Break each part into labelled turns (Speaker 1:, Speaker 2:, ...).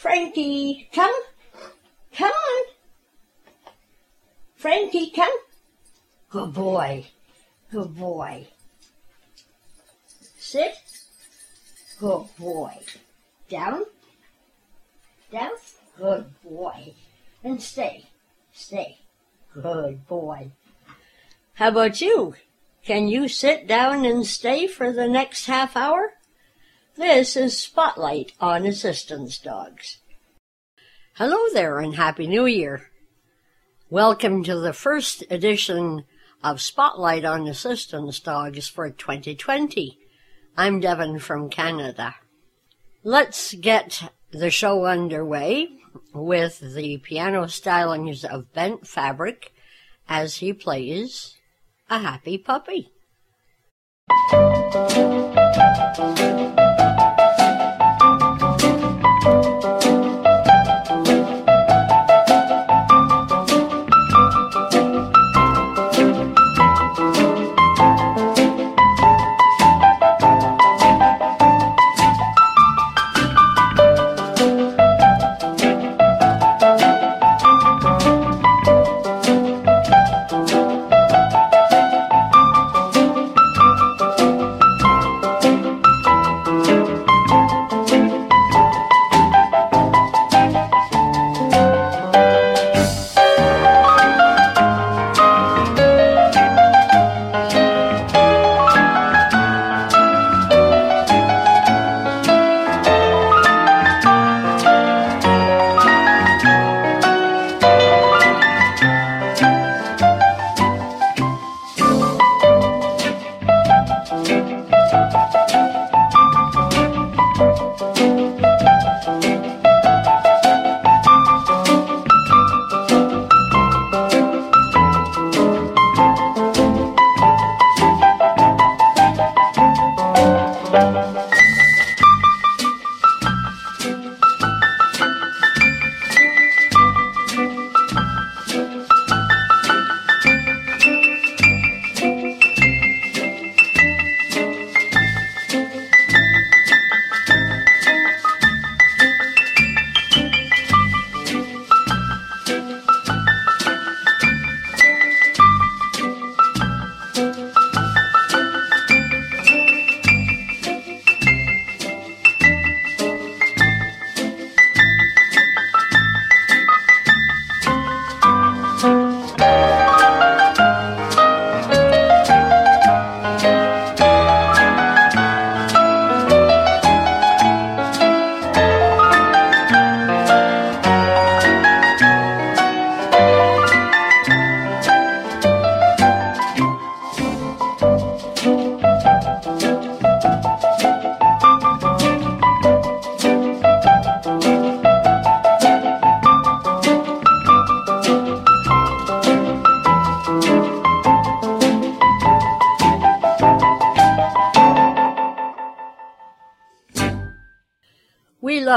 Speaker 1: Frankie, come. Come on. Frankie, come. Good boy. Good boy. Sit. Good boy. Down. Down. Good boy. And stay. Stay. Good boy. How about you? Can you sit down and stay for the next half hour? This is Spotlight on Assistance Dogs. Hello there and Happy New Year. Welcome to the first edition of Spotlight on Assistance Dogs for 2020. I'm Devon from Canada. Let's get the show underway with the piano stylings of Bent Fabric as he plays a happy puppy.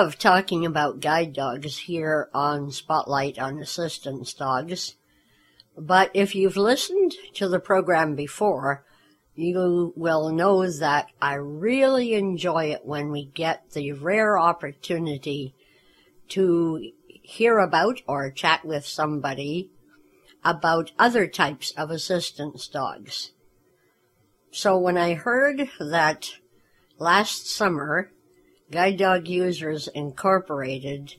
Speaker 1: Love talking about guide dogs here on Spotlight on Assistance Dogs. But if you've listened to the program before, you will know that I really enjoy it when we get the rare opportunity to hear about or chat with somebody about other types of assistance dogs. So when I heard that last summer Guide Dog Users Incorporated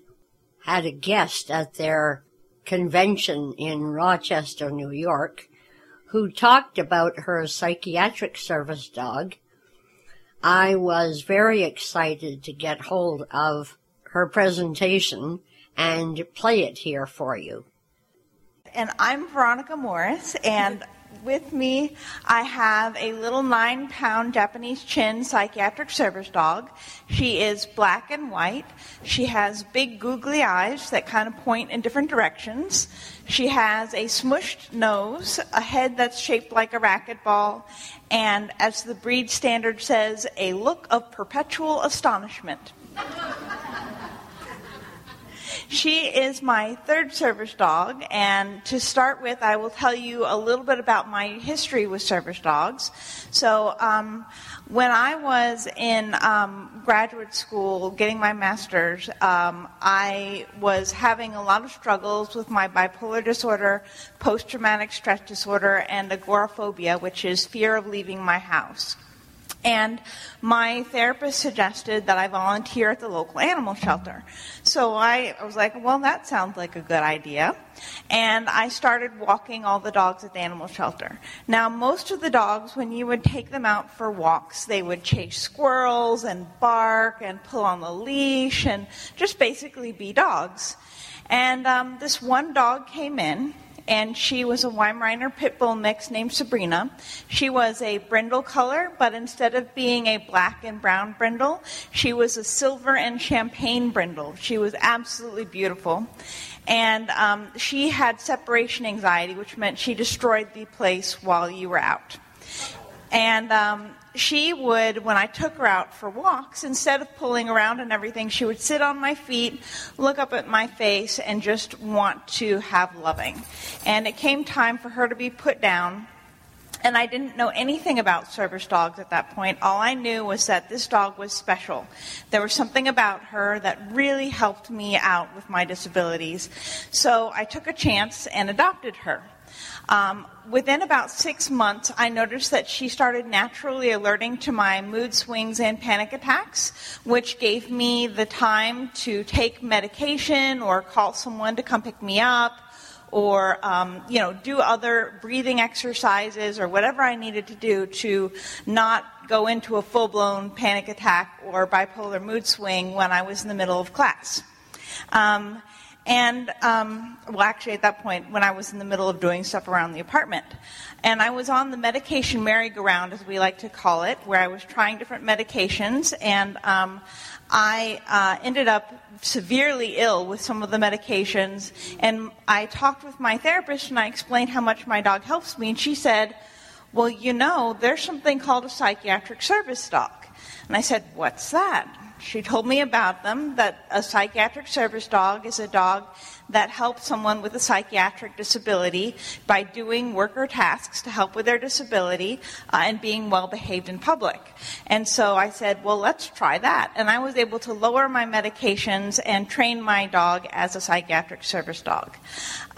Speaker 1: had a guest at their convention in Rochester, New York, who talked about her psychiatric service dog. I was very excited to get hold of her presentation and play it here for you.
Speaker 2: And I'm Veronica Morris, and with me, I have a little nine pound Japanese chin psychiatric service dog. She is black and white. She has big googly eyes that kind of point in different directions. She has a smushed nose, a head that's shaped like a racquetball, and as the breed standard says, a look of perpetual astonishment. She is my third service dog, and to start with, I will tell you a little bit about my history with service dogs. So, um, when I was in um, graduate school getting my master's, um, I was having a lot of struggles with my bipolar disorder, post traumatic stress disorder, and agoraphobia, which is fear of leaving my house. And my therapist suggested that I volunteer at the local animal shelter. So I, was like, well, that sounds like a good idea. And I started walking all the dogs at the animal shelter. Now, most of the dogs, when you would take them out for walks, they would chase squirrels and bark and pull on the leash and just basically be dogs. And um, this one dog came in and she was a Weimaraner pit bull mix named Sabrina. She was a brindle color, but instead of being a black and brown brindle, she was a silver and champagne brindle. She was absolutely beautiful. And um, she had separation anxiety, which meant she destroyed the place while you were out. And um, she would, when I took her out for walks, instead of pulling around and everything, she would sit on my feet, look up at my face, and just want to have loving. And it came time for her to be put down. And I didn't know anything about service dogs at that point. All I knew was that this dog was special. There was something about her that really helped me out with my disabilities. So I took a chance and adopted her. Um, within about six months, I noticed that she started naturally alerting to my mood swings and panic attacks, which gave me the time to take medication or call someone to come pick me up or um, you know do other breathing exercises or whatever I needed to do to not go into a full-blown panic attack or bipolar mood swing when I was in the middle of class. Um, and, um, well, actually, at that point, when I was in the middle of doing stuff around the apartment. And I was on the medication merry-go-round, as we like to call it, where I was trying different medications. And um, I uh, ended up severely ill with some of the medications. And I talked with my therapist and I explained how much my dog helps me. And she said, Well, you know, there's something called a psychiatric service dog. And I said, What's that? She told me about them that a psychiatric service dog is a dog that helps someone with a psychiatric disability by doing worker tasks to help with their disability uh, and being well behaved in public. And so I said, well, let's try that. And I was able to lower my medications and train my dog as a psychiatric service dog.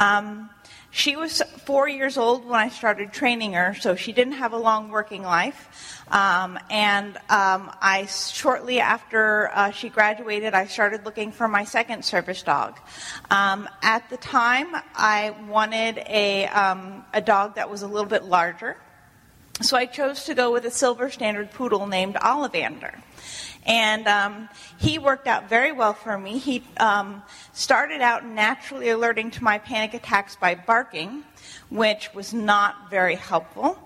Speaker 2: Um, she was four years old when I started training her, so she didn't have a long working life. Um, and um, I shortly after uh, she graduated, I started looking for my second service dog. Um, at the time, I wanted a um, a dog that was a little bit larger, so I chose to go with a silver standard poodle named Ollivander. And um, he worked out very well for me. He um, started out naturally alerting to my panic attacks by barking, which was not very helpful.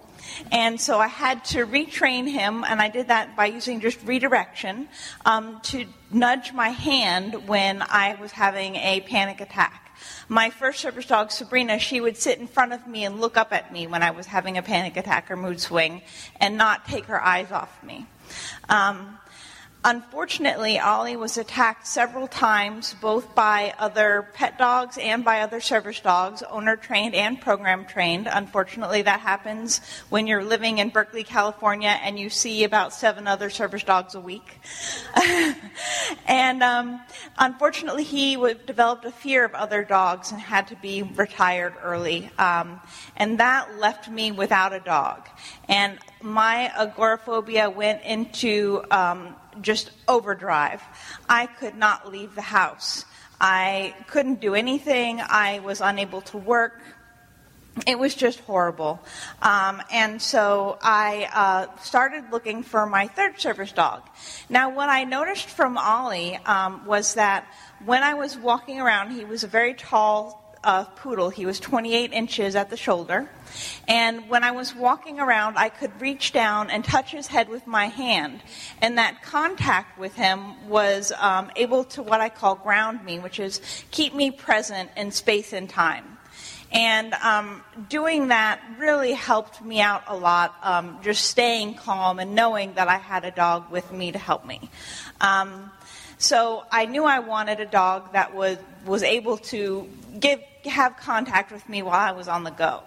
Speaker 2: And so I had to retrain him, and I did that by using just redirection um, to nudge my hand when I was having a panic attack. My first service dog, Sabrina, she would sit in front of me and look up at me when I was having a panic attack or mood swing and not take her eyes off me. Um, Unfortunately, Ollie was attacked several times, both by other pet dogs and by other service dogs, owner trained and program trained. Unfortunately, that happens when you're living in Berkeley, California, and you see about seven other service dogs a week. and um, unfortunately, he developed a fear of other dogs and had to be retired early. Um, and that left me without a dog. And my agoraphobia went into um, just overdrive. I could not leave the house. I couldn't do anything. I was unable to work. It was just horrible. Um, and so I uh, started looking for my third service dog. Now, what I noticed from Ollie um, was that when I was walking around, he was a very tall uh, poodle. He was 28 inches at the shoulder. And when I was walking around, I could reach down and touch his head with my hand. And that contact with him was um, able to what I call ground me, which is keep me present in space and time. And um, doing that really helped me out a lot, um, just staying calm and knowing that I had a dog with me to help me. Um, So I knew I wanted a dog that was, was able to give, have contact with me while I was on the go.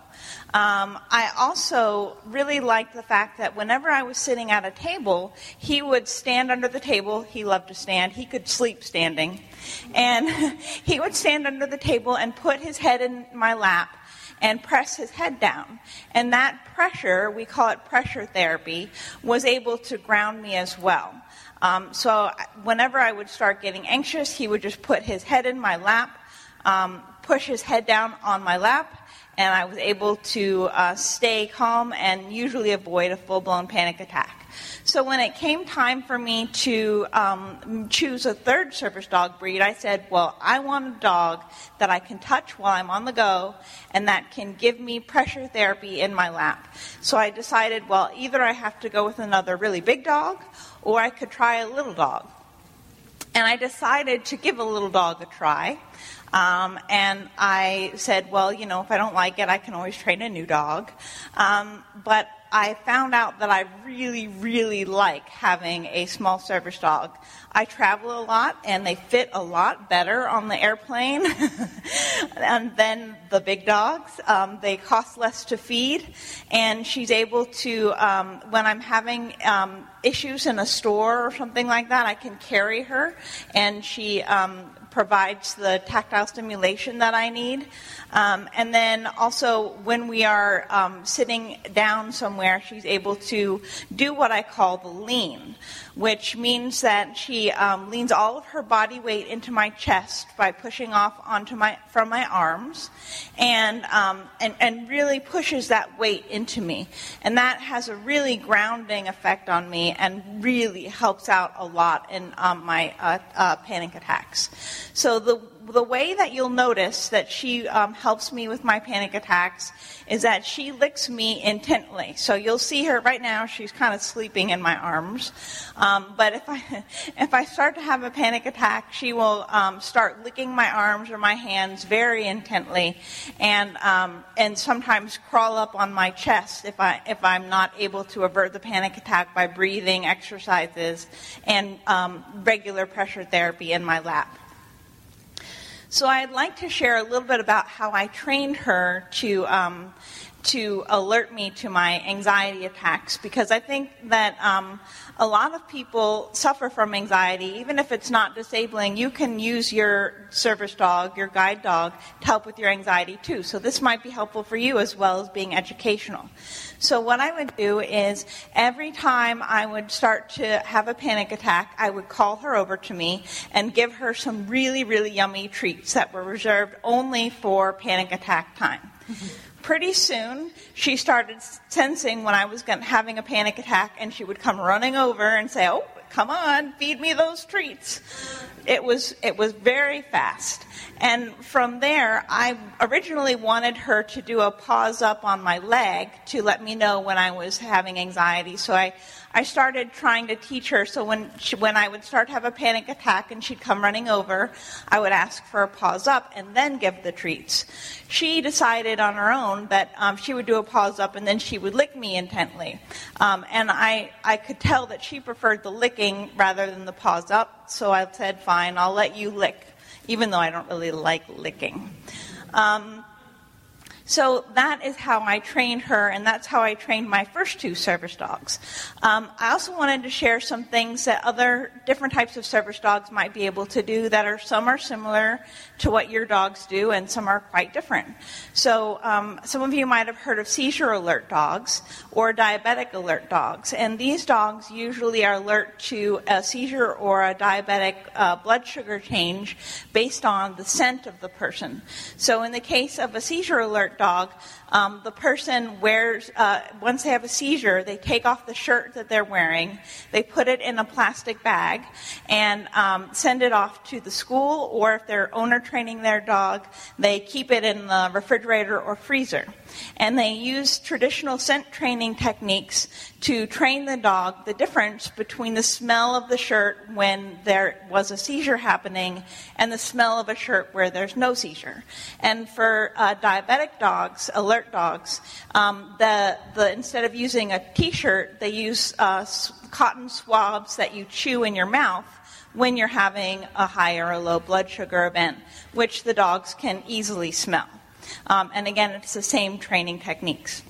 Speaker 2: Um, I also really liked the fact that whenever I was sitting at a table, he would stand under the table. He loved to stand. He could sleep standing. And he would stand under the table and put his head in my lap and press his head down. And that pressure, we call it pressure therapy, was able to ground me as well. Um, so whenever I would start getting anxious, he would just put his head in my lap, um, push his head down on my lap, and I was able to uh, stay calm and usually avoid a full blown panic attack. So when it came time for me to um, choose a third service dog breed, I said, well, I want a dog that I can touch while I'm on the go and that can give me pressure therapy in my lap. So I decided, well, either I have to go with another really big dog or I could try a little dog. And I decided to give a little dog a try. Um, and I said, well, you know, if I don't like it, I can always train a new dog. Um, but I found out that I really, really like having a small service dog. I travel a lot and they fit a lot better on the airplane than the big dogs. Um, they cost less to feed and she's able to, um, when I'm having um, issues in a store or something like that, I can carry her and she um, provides the tactile stimulation that I need. Um, and then also, when we are um, sitting down somewhere, she's able to do what I call the lean, which means that she um, leans all of her body weight into my chest by pushing off onto my from my arms, and um, and and really pushes that weight into me, and that has a really grounding effect on me, and really helps out a lot in um, my uh, uh, panic attacks. So the the way that you'll notice that she um, helps me with my panic attacks is that she licks me intently. So you'll see her right now; she's kind of sleeping in my arms. Um, but if I if I start to have a panic attack, she will um, start licking my arms or my hands very intently, and um, and sometimes crawl up on my chest if I if I'm not able to avert the panic attack by breathing exercises and um, regular pressure therapy in my lap. So I'd like to share a little bit about how I trained her to um, to alert me to my anxiety attacks because I think that um, a lot of people suffer from anxiety, even if it's not disabling. You can use your service dog, your guide dog, to help with your anxiety too. So this might be helpful for you as well as being educational. So what I would do is every time I would start to have a panic attack, I would call her over to me and give her some really, really yummy treats that were reserved only for panic attack time. Pretty soon, she started sensing when I was having a panic attack, and she would come running over and say, "Oh, come on, feed me those treats." It was it was very fast, and from there, I originally wanted her to do a paws up on my leg to let me know when I was having anxiety. So I I started trying to teach her. So when she, when I would start to have a panic attack and she'd come running over, I would ask for a paws up and then give the treats. She decided on her own that um, she would do a paws up and then she would lick me intently. Um, and I I could tell that she preferred the licking rather than the paws up. So I said, fine, I'll let you lick, even though I don't really like licking. Um, so that is how I trained her, and that's how I trained my first two service dogs. Um, I also wanted to share some things that other different types of service dogs might be able to do that are some are similar to what your dogs do, and some are quite different. So um, some of you might have heard of seizure alert dogs or diabetic alert dogs, and these dogs usually are alert to a seizure or a diabetic uh, blood sugar change based on the scent of the person. So in the case of a seizure alert dog, um, the person wears, uh, once they have a seizure, they take off the shirt that they're wearing, they put it in a plastic bag, and um, send it off to the school, or if they're owner training their dog, they keep it in the refrigerator or freezer. And they use traditional scent training techniques to train the dog the difference between the smell of the shirt when there was a seizure happening and the smell of a shirt where there's no seizure. And for uh, diabetic dogs, alert dogs, um, the, the, instead of using a t shirt, they use uh, cotton swabs that you chew in your mouth when you're having a high or a low blood sugar event, which the dogs can easily smell. Um, and again, it's the same training techniques.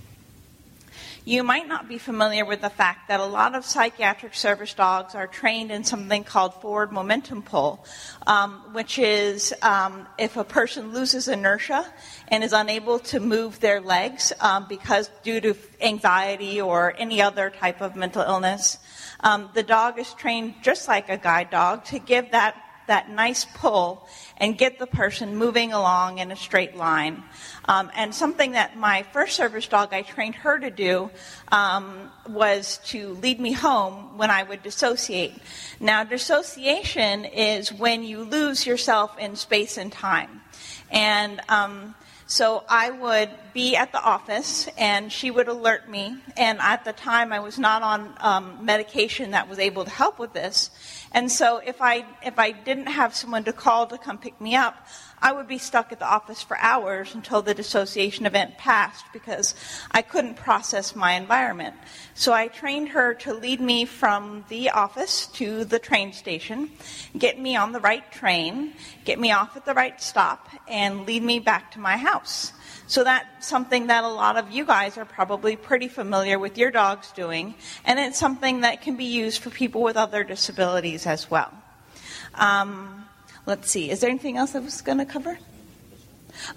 Speaker 2: You might not be familiar with the fact that a lot of psychiatric service dogs are trained in something called forward momentum pull, um, which is um, if a person loses inertia and is unable to move their legs um, because due to anxiety or any other type of mental illness, um, the dog is trained just like a guide dog to give that that nice pull and get the person moving along in a straight line. Um, and something that my first service dog I trained her to do um, was to lead me home when I would dissociate. Now, dissociation is when you lose yourself in space and time. And um, so I would be at the office, and she would alert me. And at the time, I was not on um, medication that was able to help with this. And so if I if I didn't have someone to call to come pick me up, I would be stuck at the office for hours until the dissociation event passed because I couldn't process my environment. So I trained her to lead me from the office to the train station, get me on the right train, get me off at the right stop, and lead me back to my house. So that's something that a lot of you guys are probably pretty familiar with your dogs doing, and it's something that can be used for people with other disabilities as well. Um, let's see, is there anything else I was going to cover?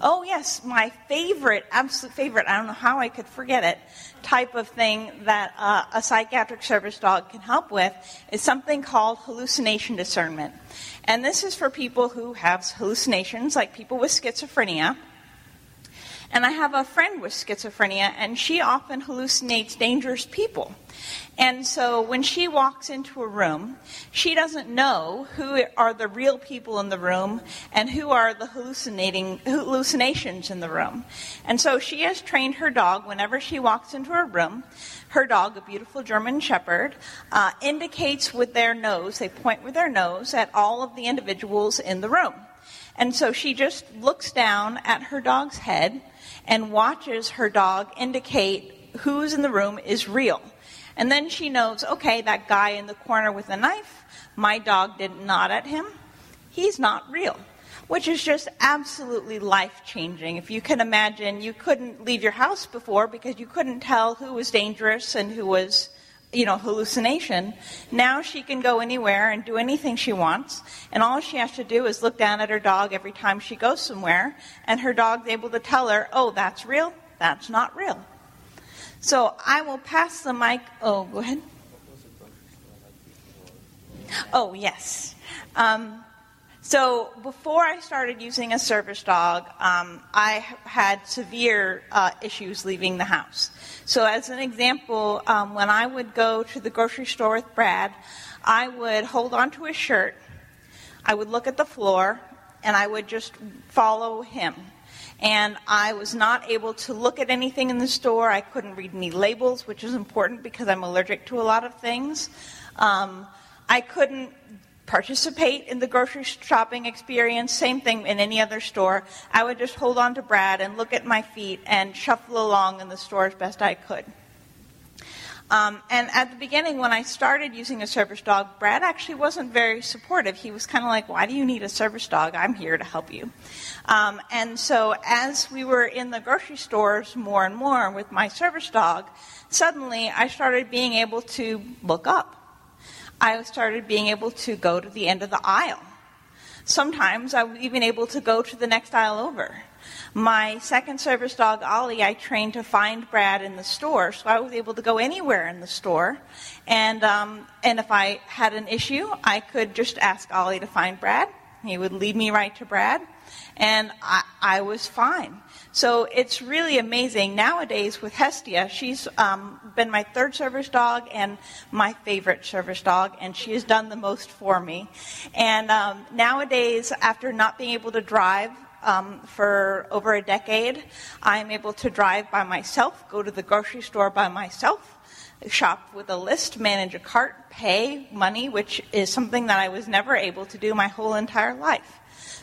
Speaker 2: Oh, yes, my favorite, absolute favorite, I don't know how I could forget it, type of thing that uh, a psychiatric service dog can help with is something called hallucination discernment. And this is for people who have hallucinations, like people with schizophrenia. And I have a friend with schizophrenia, and she often hallucinates dangerous people. And so when she walks into a room, she doesn't know who are the real people in the room and who are the hallucinating hallucinations in the room. And so she has trained her dog whenever she walks into a room. Her dog, a beautiful German Shepherd, uh, indicates with their nose, they point with their nose at all of the individuals in the room. And so she just looks down at her dog's head and watches her dog indicate who's in the room is real. And then she knows, okay, that guy in the corner with a knife, my dog didn't nod at him. He's not real. Which is just absolutely life changing. If you can imagine, you couldn't leave your house before because you couldn't tell who was dangerous and who was you know, hallucination. Now she can go anywhere and do anything she wants, and all she has to do is look down at her dog every time she goes somewhere, and her dog's able to tell her, oh, that's real, that's not real. So I will pass the mic. Oh, go ahead. Oh, yes. Um, so before I started using a service dog, um, I had severe uh, issues leaving the house. So as an example, um, when I would go to the grocery store with Brad, I would hold onto his shirt, I would look at the floor, and I would just follow him. And I was not able to look at anything in the store. I couldn't read any labels, which is important because I'm allergic to a lot of things. Um, I couldn't participate in the grocery shopping experience, same thing in any other store. I would just hold on to Brad and look at my feet and shuffle along in the store as best I could. Um, and at the beginning, when I started using a service dog, Brad actually wasn't very supportive. He was kind of like, Why do you need a service dog? I'm here to help you. Um, and so, as we were in the grocery stores more and more with my service dog, suddenly I started being able to look up. I started being able to go to the end of the aisle. Sometimes I was even able to go to the next aisle over. My second service dog, Ollie, I trained to find Brad in the store, so I was able to go anywhere in the store. And, um, and if I had an issue, I could just ask Ollie to find Brad. He would lead me right to Brad, and I, I was fine. So it's really amazing. Nowadays with Hestia, she's um, been my third service dog and my favorite service dog, and she has done the most for me. And um, nowadays, after not being able to drive um, for over a decade, I'm able to drive by myself, go to the grocery store by myself, shop with a list, manage a cart, pay money, which is something that I was never able to do my whole entire life.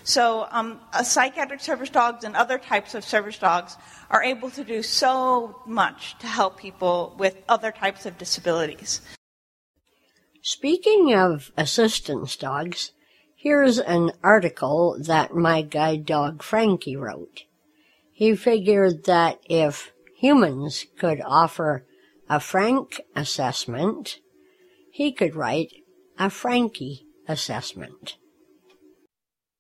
Speaker 2: So, um, psychiatric service dogs and other types of service dogs are able to do so much to help people with other types of disabilities.
Speaker 1: Speaking of assistance dogs, here's an article that my guide dog Frankie wrote. He figured that if humans could offer a frank assessment, he could write a Frankie assessment.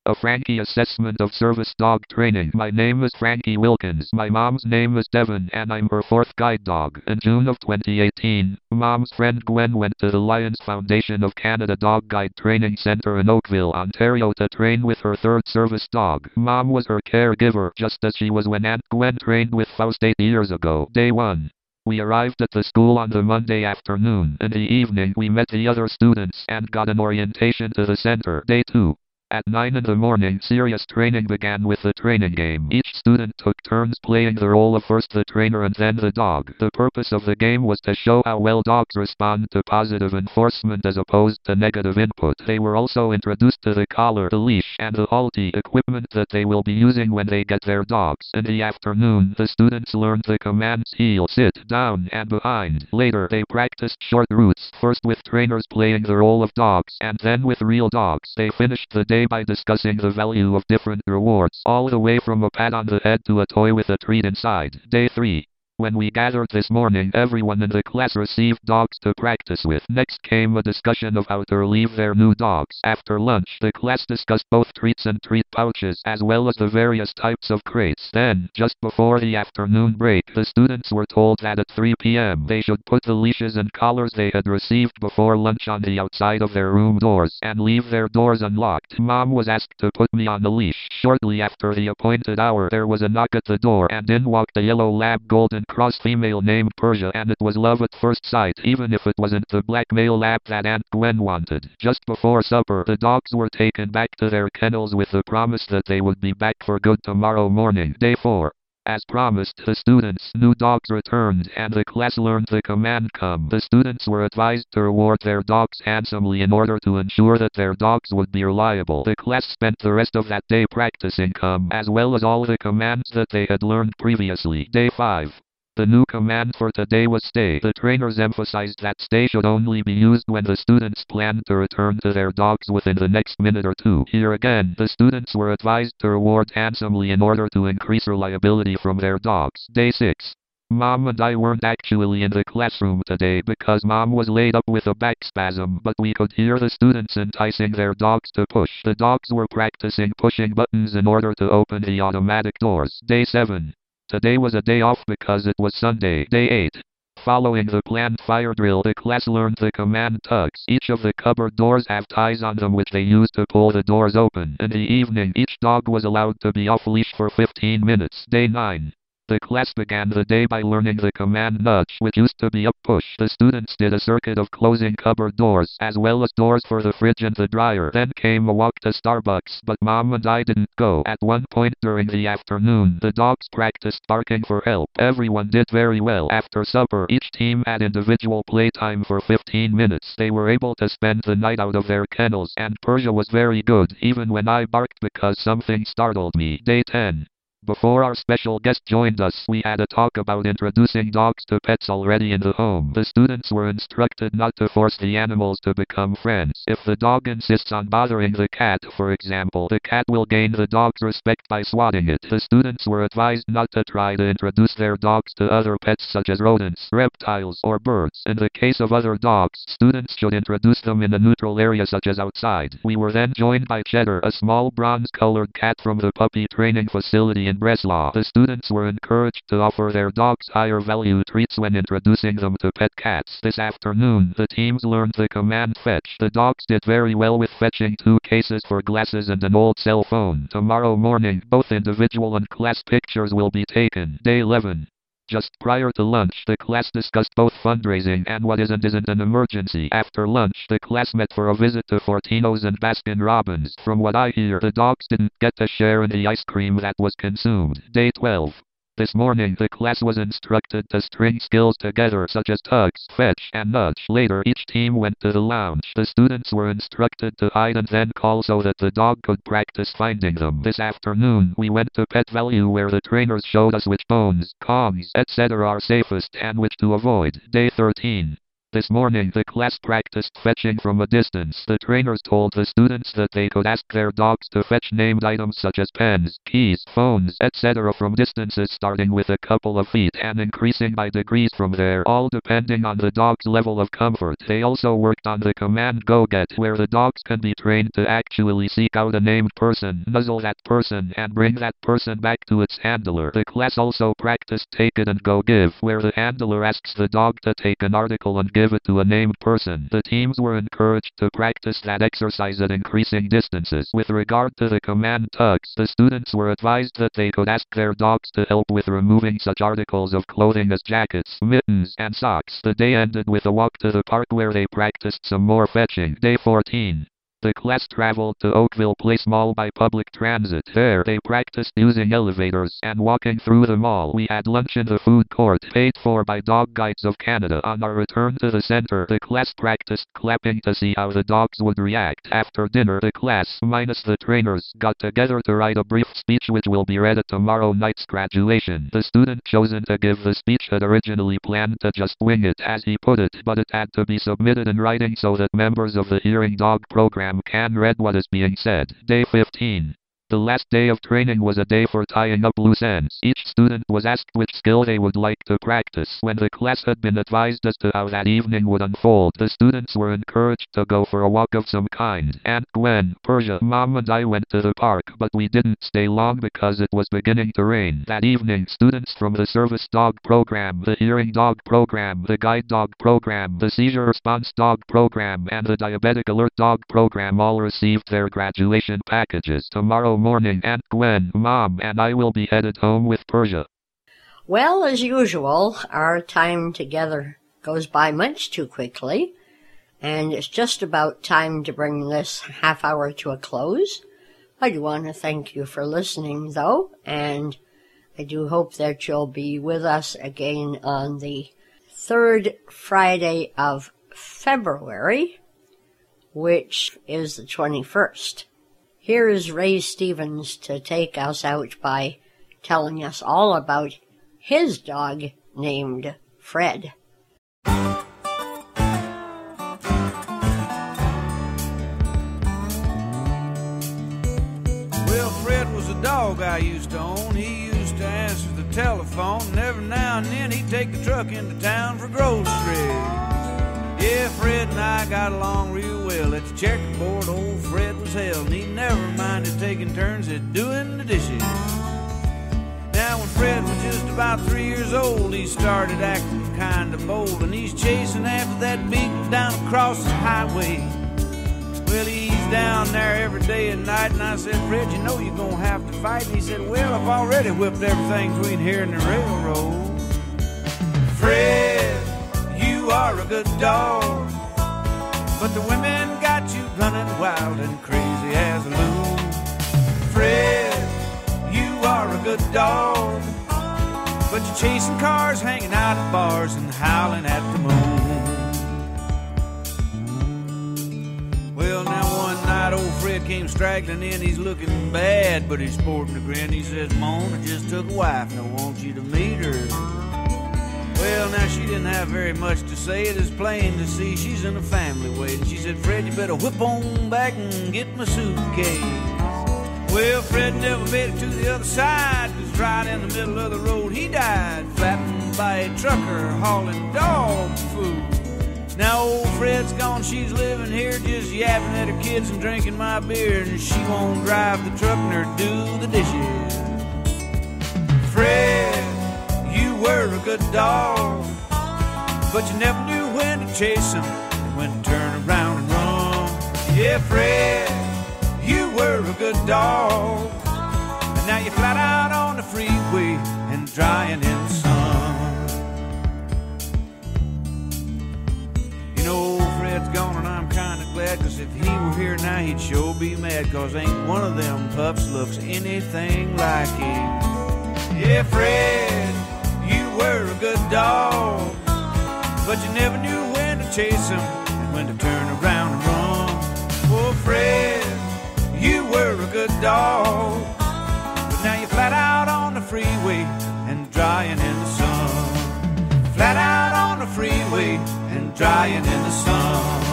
Speaker 3: A Frankie assessment of service dog training. My name is Frankie Wilkins. My mom's name is Devon and I'm her fourth guide dog. In June of 2018, mom's friend Gwen went to the Lions Foundation of Canada Dog Guide Training Center in Oakville, Ontario to train with her third service dog. Mom was her caregiver just as she was when Aunt Gwen trained with Faust eight years ago. Day 1. We arrived at the school on the Monday afternoon. In the evening we met the other students and got an orientation to the center. Day 2. At 9 in the morning, serious training began with the training game. Each student took turns playing the role of first the trainer and then the dog. The purpose of the game was to show how well dogs respond to positive enforcement as opposed to negative input. They were also introduced to the collar, the leash, and the Halti equipment that they will be using when they get their dogs. In the afternoon, the students learned the commands heel, sit, down, and behind. Later, they practiced short routes, first with trainers playing the role of dogs, and then with real dogs. They finished the day by discussing the value of different rewards, all the way from a pat on the head to a toy with a treat inside. Day 3. When we gathered this morning, everyone in the class received dogs to practice with. Next came a discussion of how to relieve their new dogs. After lunch, the class discussed both treats and treat pouches, as well as the various types of crates. Then, just before the afternoon break, the students were told that at 3 p.m. they should put the leashes and collars they had received before lunch on the outside of their room doors, and leave their doors unlocked. Mom was asked to put me on the leash. Shortly after the appointed hour, there was a knock at the door, and in walked a yellow lab golden cross female named Persia and it was love at first sight even if it wasn't the black male lap that Aunt Gwen wanted. Just before supper, the dogs were taken back to their kennels with the promise that they would be back for good tomorrow morning. Day 4. As promised, the students' new dogs returned and the class learned the command come. The students were advised to reward their dogs handsomely in order to ensure that their dogs would be reliable. The class spent the rest of that day practicing come as well as all the commands that they had learned previously. Day 5. The new command for today was stay. The trainers emphasized that stay should only be used when the students planned to return to their dogs within the next minute or two. Here again, the students were advised to reward handsomely in order to increase reliability from their dogs. Day 6. Mom and I weren't actually in the classroom today because mom was laid up with a back spasm, but we could hear the students enticing their dogs to push. The dogs were practicing pushing buttons in order to open the automatic doors. Day 7. Today was a day off because it was Sunday. Day 8. Following the planned fire drill, the class learned the command tugs. Each of the cupboard doors have ties on them which they use to pull the doors open. In the evening, each dog was allowed to be off leash for 15 minutes. Day 9. The class began the day by learning the command nudge, which used to be a push. The students did a circuit of closing cupboard doors, as well as doors for the fridge and the dryer. Then came a walk to Starbucks, but mom and I didn't go. At one point during the afternoon, the dogs practiced barking for help. Everyone did very well. After supper, each team had individual playtime for 15 minutes. They were able to spend the night out of their kennels, and Persia was very good, even when I barked because something startled me. Day 10. Before our special guest joined us, we had a talk about introducing dogs to pets already in the home. The students were instructed not to force the animals to become friends. If the dog insists on bothering the cat, for example, the cat will gain the dog's respect by swatting it. The students were advised not to try to introduce their dogs to other pets such as rodents, reptiles, or birds. In the case of other dogs, students should introduce them in a neutral area such as outside. We were then joined by Cheddar, a small bronze-colored cat from the puppy training facility in in Breslau. The students were encouraged to offer their dogs higher value treats when introducing them to pet cats. This afternoon, the teams learned the command fetch. The dogs did very well with fetching two cases for glasses and an old cell phone. Tomorrow morning, both individual and class pictures will be taken. Day 11. Just prior to lunch, the class discussed both fundraising and what is and isn't an emergency. After lunch, the class met for a visit to Fortino's and Baskin Robbins. From what I hear, the dogs didn't get to share in the ice cream that was consumed. Day 12. This morning the class was instructed to string skills together such as tugs, fetch, and nudge. Later each team went to the lounge. The students were instructed to hide and then call so that the dog could practice finding them. This afternoon we went to Pet Valu where the trainers showed us which bones, kongs, etc. are safest and which to avoid. Day 13. This morning the class practiced fetching from a distance. The trainers told the students that they could ask their dogs to fetch named items such as pens, keys, phones, etc. from distances starting with a couple of feet and increasing by degrees from there, all depending on the dog's level of comfort. They also worked on the command go get where the dogs can be trained to actually seek out a named person, nuzzle that person and bring that person back to its handler. The class also practiced take it and go give where the handler asks the dog to take an article and give to a named person. The teams were encouraged to practice that exercise at increasing distances. With regard to the command tugs, the students were advised that they could ask their dogs to help with removing such articles of clothing as jackets, mittens, and socks. The day ended with a walk to the park where they practiced some more fetching. Day 14. The class traveled to Oakville Place Mall by public transit. There, they practiced using elevators and walking through the mall. We had lunch in the food court, paid for by Dog Guides of Canada. On our return to the center, the class practiced clapping to see how the dogs would react. After dinner, the class, minus the trainers, got together to write a brief speech which will be read at tomorrow night's graduation. The student chosen to give the speech had originally planned to just wing it, as he put it, but it had to be submitted in writing so that members of the Hearing Dog program can read what is being said. Day 15. The last day of training was a day for tying up loose ends. Each student was asked which skill they would like to practice. When the class had been advised as to how that evening would unfold, the students were encouraged to go for a walk of some kind. Aunt Gwen, Persia, Mom and I went to the park, but we didn't stay long because it was beginning to rain. That evening, students from the Service Dog Program, the Hearing Dog Program, the Guide Dog Program, the Seizure Response Dog Program, and the Diabetic Alert Dog Program all received their graduation packages. Tomorrow morning Aunt Gwen, Mom, and I will be headed home with Persia.
Speaker 1: Well, as usual, our time together goes by much too quickly, and it's just about time to bring this half hour to a close. I do want to thank you for listening, though, and I do hope that you'll be with us again on the third Friday of February, which is the 21st. Here is Ray Stevens to take us out by telling us all about his dog named Fred.
Speaker 4: Well, Fred was a dog I used to own. He used to answer the telephone, and every now and then he'd take the truck into town for groceries. Yeah, Fred and I got along real well at the checkerboard. Old Fred was hell, and he never minded taking turns at doing the dishes. Now, when Fred was just about three years old, he started acting kind of bold, and he's chasing after that beagle down across the highway. Well, he's down there every day and night, and I said, Fred, you know you're gonna have to fight. And he said, Well, I've already whipped everything between here and the railroad. Fred you are a good dog. But the women got you running wild and crazy as a loon. Fred, you are a good dog. But you're chasing cars, hanging out at bars, and howling at the moon. Well, now one night old Fred came straggling in. He's looking bad, but he's sporting a grin. He says, Mona just took a wife, and I want you to meet her. Well, now she didn't have very much to say. It is plain to see she's in a family way. And she said, Fred, you better whip on back and get my suitcase. Well, Fred never made it to the other side, cause right in the middle of the road he died, flattened by a trucker hauling dog food. Now old Fred's gone, she's living here just yapping at her kids and drinking my beer, and she won't drive the truck nor do the dishes. Fred were a good dog, but you never knew when to chase him and when to turn around and run. Yeah, Fred, you were a good dog, and now you're flat out on the freeway and drying in the sun. You know, Fred's gone and I'm kinda glad, cause if he were here now, he'd sure be mad, cause ain't one of them pups looks anything like him. Yeah, Fred were a good dog, but you never knew when to chase him and when to turn around and run. Oh, Fred, you were a good dog, but now you're flat out on the freeway and drying in the sun. Flat out on the freeway and drying in the sun.